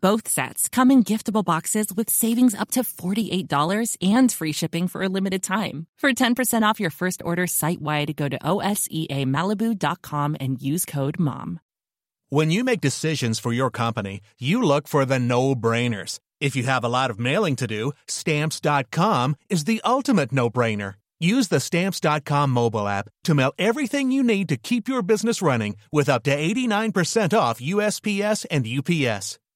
Both sets come in giftable boxes with savings up to $48 and free shipping for a limited time. For 10% off your first order site wide, go to OSEAMalibu.com and use code MOM. When you make decisions for your company, you look for the no brainers. If you have a lot of mailing to do, stamps.com is the ultimate no brainer. Use the stamps.com mobile app to mail everything you need to keep your business running with up to 89% off USPS and UPS.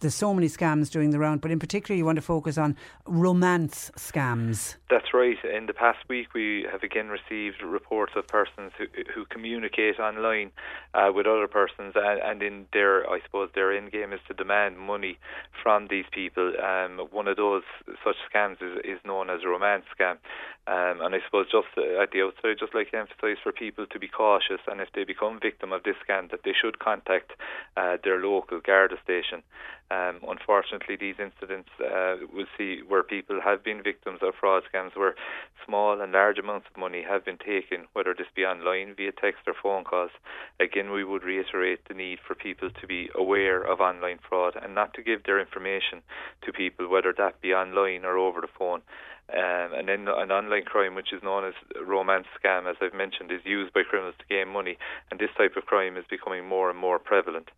There's so many scams doing the round, but in particular, you want to focus on romance scams. That's right. In the past week, we have again received reports of persons who who communicate online uh, with other persons, and, and in their, I suppose, their end game is to demand money from these people. Um, one of those such scams is, is known as a romance scam, um, and I suppose just at the outset, I'd just like to emphasise for people to be cautious, and if they become victim of this scam, that they should contact uh, their local Garda station. Um, unfortunately, these incidents uh, we'll see where people have been victims of fraud scams, where small and large amounts of money have been taken, whether this be online via text or phone calls. Again, we would reiterate the need for people to be aware of online fraud and not to give their information to people, whether that be online or over the phone. Um, and then an online crime, which is known as romance scam, as I've mentioned, is used by criminals to gain money, and this type of crime is becoming more and more prevalent.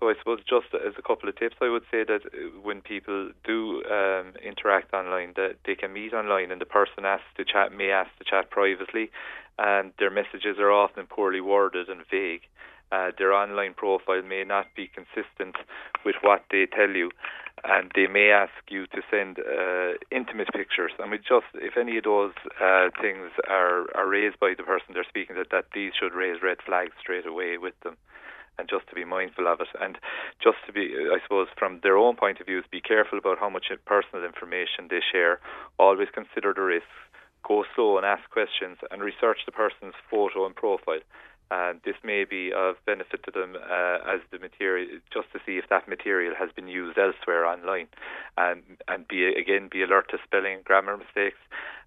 So I suppose just as a couple of tips, I would say that when people do um, interact online, that they can meet online, and the person asks to chat may ask to chat privately, and their messages are often poorly worded and vague. Uh, their online profile may not be consistent with what they tell you, and they may ask you to send uh, intimate pictures. And we just, if any of those uh, things are, are raised by the person they're speaking to, that these should raise red flags straight away with them. And just to be mindful of it, and just to be, I suppose, from their own point of view, be careful about how much personal information they share. Always consider the risks. Go slow and ask questions, and research the person's photo and profile and this may be of benefit to them uh, as the material, just to see if that material has been used elsewhere online, and and be again be alert to spelling and grammar mistakes.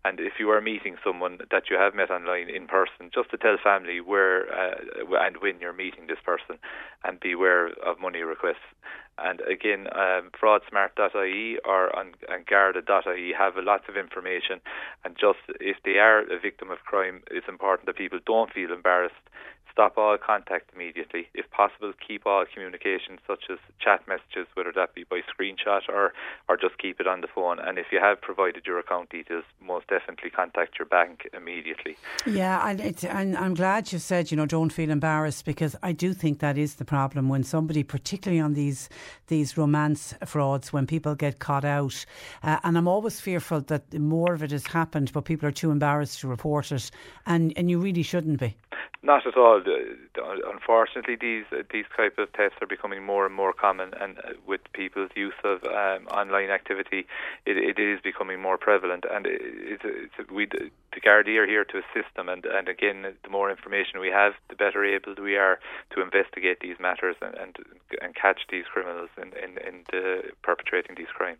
And if you are meeting someone that you have met online in person, just to tell family where uh, and when you're meeting this person, and beware of money requests. And again, um, fraudsmart.ie or on, on garda.ie have lots of information. And just if they are a victim of crime, it's important that people don't feel embarrassed stop all contact immediately. If possible, keep all communication, such as chat messages, whether that be by screenshot or, or just keep it on the phone. And if you have provided your account details, most definitely contact your bank immediately. Yeah, and, and I'm glad you said, you know, don't feel embarrassed because I do think that is the problem when somebody, particularly on these these romance frauds, when people get caught out. Uh, and I'm always fearful that more of it has happened, but people are too embarrassed to report it. And, and you really shouldn't be. Not at all. Unfortunately, these these type of tests are becoming more and more common, and uh, with people's use of um, online activity, it, it is becoming more prevalent. And it, it's, it's, we, the Gardaí are here to assist them. And, and again, the more information we have, the better able we are to investigate these matters and and, and catch these criminals in in, in the, perpetrating these crimes.